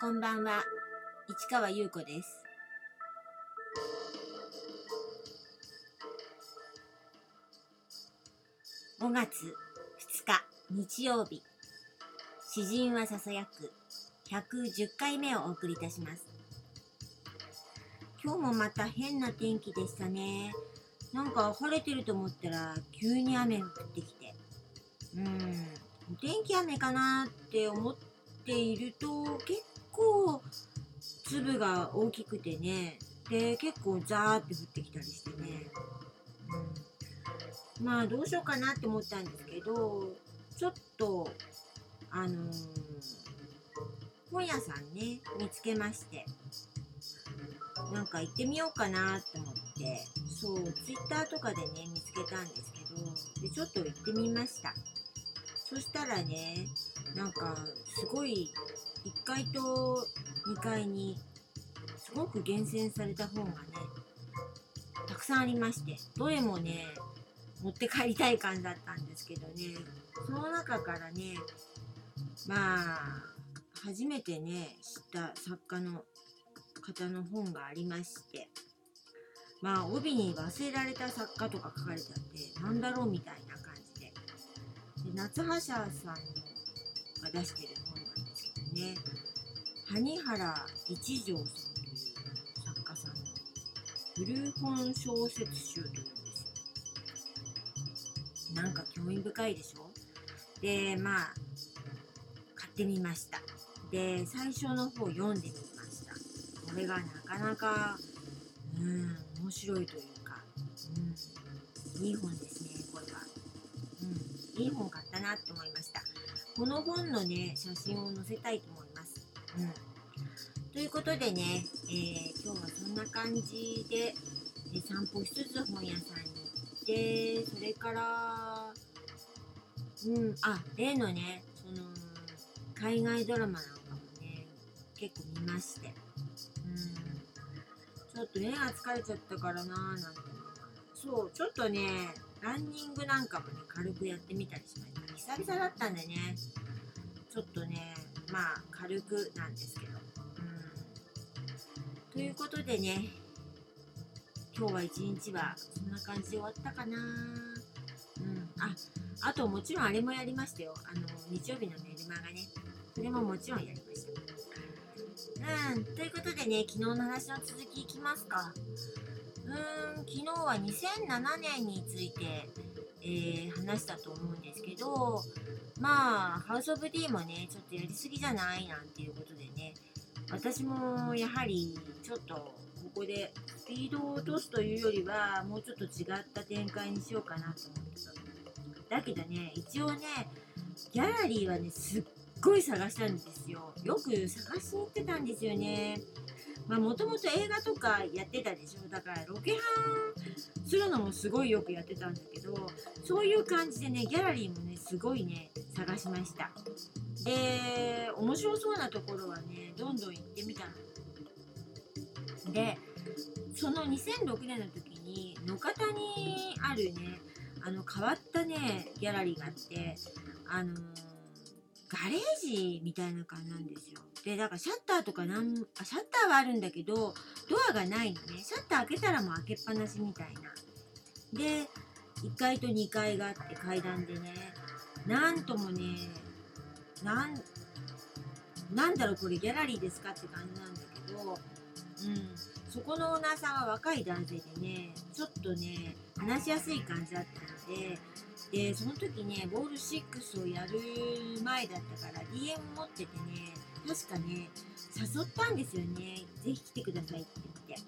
こんばんは。市川優子です。5月2日日曜日。詩人はささやく。110回目をお送りいたします。今日もまた変な天気でしたね。なんか晴れてると思ったら急に雨降ってきて。うんお天気雨かなって思っていると結構粒が大きくてね。で結構ザーって降ってきたりしてね、うん、まあどうしようかなって思ったんですけどちょっとあのー、本屋さんね見つけまして。なんか行ってみようかなって思って。そうツイッターとかでね見つけたんですけどでちょっと行ってみました。そしたらねなんかすごい1階と2階にすごく厳選された本がねたくさんありましてどれもね持って帰りたい感じだったんですけどねその中からねまあ初めてね知った作家の方の本がありましてまあ帯に忘れられた作家とか書かれてあってなんだろうみたいな感じで。で夏葉社さんが出してる本なんですけどね。谷原一条さんという作家さんの古本小説集というんですよ。なんか興味深いでしょ？でまあ買ってみました。で最初の方読んでみました。これがなかなかうん面白いというかうんいい本ですねこれは。うんいい本買ったなって思いました。この本のね、写真を載せたいと思います。うん。ということでね、えー、今日はそんな感じで、で散歩しつつ本屋さんに行って、それから、うん、あ、例のね、その、海外ドラマなんかもね、結構見まして。うん。ちょっと目が疲れちゃったからなーなんて。そう、ちょっとね、ランニングなんかもね、軽くやってみたりしました。久々だったんでね、ちょっとね、まあ、軽くなんですけど。うん。ということでね、今日は一日はそんな感じで終わったかなうん。あ、あともちろんあれもやりましたよ。あの、日曜日のメルマガね。それももちろんやりました。うん。ということでね、昨日の話の続きいきますか。うーん、昨日は2007年について、えー、話したと思うんですけど、まあ、ハウス・オブ・ディーもね、ちょっとやりすぎじゃないなんていうことでね、私もやはりちょっとここでスピードを落とすというよりは、もうちょっと違った展開にしようかなと思ってた。だけどね、一応ね、ギャラリーはね、すっごい探したんですよ。よく探しに行ってたんですよね。まあもともと映画とかやってたでしょだからロケハンするのもすごいよくやってたんだけどそういう感じでねギャラリーもねすごいね探しました。で面白そうなところはねどんどん行ってみたの。でその2006年の時に野方にあるねあの変わったねギャラリーがあってあの、ガレージみたいな感じなんですよ。でだからシャッターとかなんあシャッターはあるんだけどドアがないのね。シャッター開けたらもう開けっぱなしみたいな。で1階と2階があって階段でねなんともねなんなんだろうこれギャラリーですかって感じなんだけどうんそこのオーナーさんは若い男性でねちょっとね話しやすい感じだったのででその時ねボール6をやる前だったから DM 持っててね確かね、誘ったんですよね。ぜひ来てくださいって言って。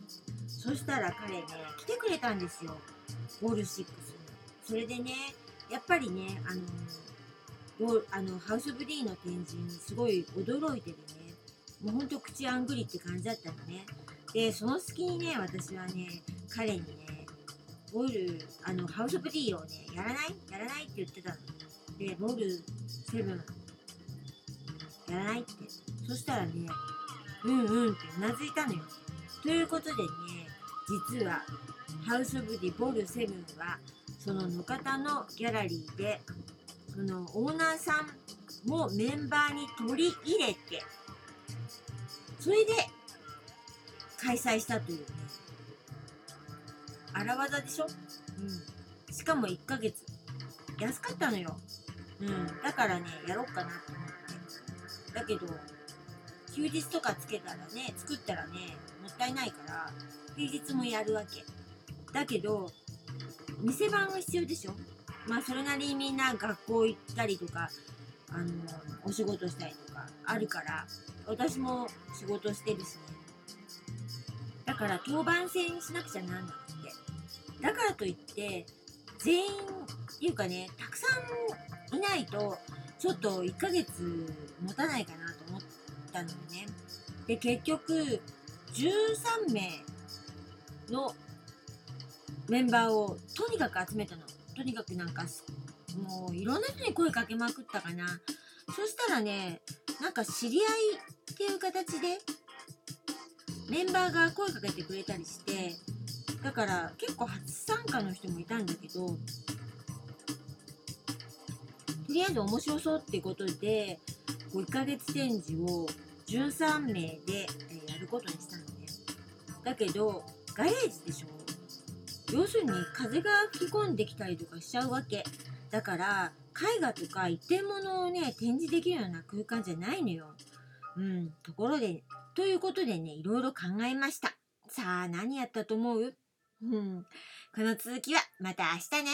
そしたら彼ね、来てくれたんですよ。ボール6。それでね、やっぱりね、あの、あのハウス・ブ・リーの展示にすごい驚いててね、もうほんと口あんぐりって感じだったのね。で、その隙にね、私はね、彼にね、ボール、あの、ハウス・ブ・ディをね、やらない？やらないって言ってたの。で、ボール7、やらないって。そしたらね、うんうんってうなずいたのよ。ということでね、実は、ハウス・ブ・ディ・ボル7は、その野方のギャラリーで、そのオーナーさんもメンバーに取り入れて、それで開催したという。ね荒技でしょ、うん、しかも1ヶ月。安かったのよ、うん、だからねやろうかなと思って。だけど休日とかつけたらね作ったらねもったいないから平日もやるわけ。だけど店番は必要でしょ？まあそれなりにみんな学校行ったりとかあのお仕事したりとかあるから私も仕事してるしね。だから当番制にしなくちゃなんなくて。だからといって全員っていうかねたくさんいないとちょっと1ヶ月持たないかなと思ったのね。で結局13名のメンバーをとにかく集めたの。とにかくなんかもういろんな人に声かけまくったかな。そしたらねなんか知り合いっていう形でメンバーが声かけてくれたりしてだから結構初参加の人もいたんだけどとりあえず面白そうっていうことで1ヶ月展示を13名で、やることにしたのね。だけどガレージでしょ。要するに風が吹き込んできたりとかしちゃうわけ。だから絵画とか一点物をね展示できるような空間じゃないのよ。うんところでということでねいろいろ考えました。さあ何やったと思う？うん。この続きはまた明日ね。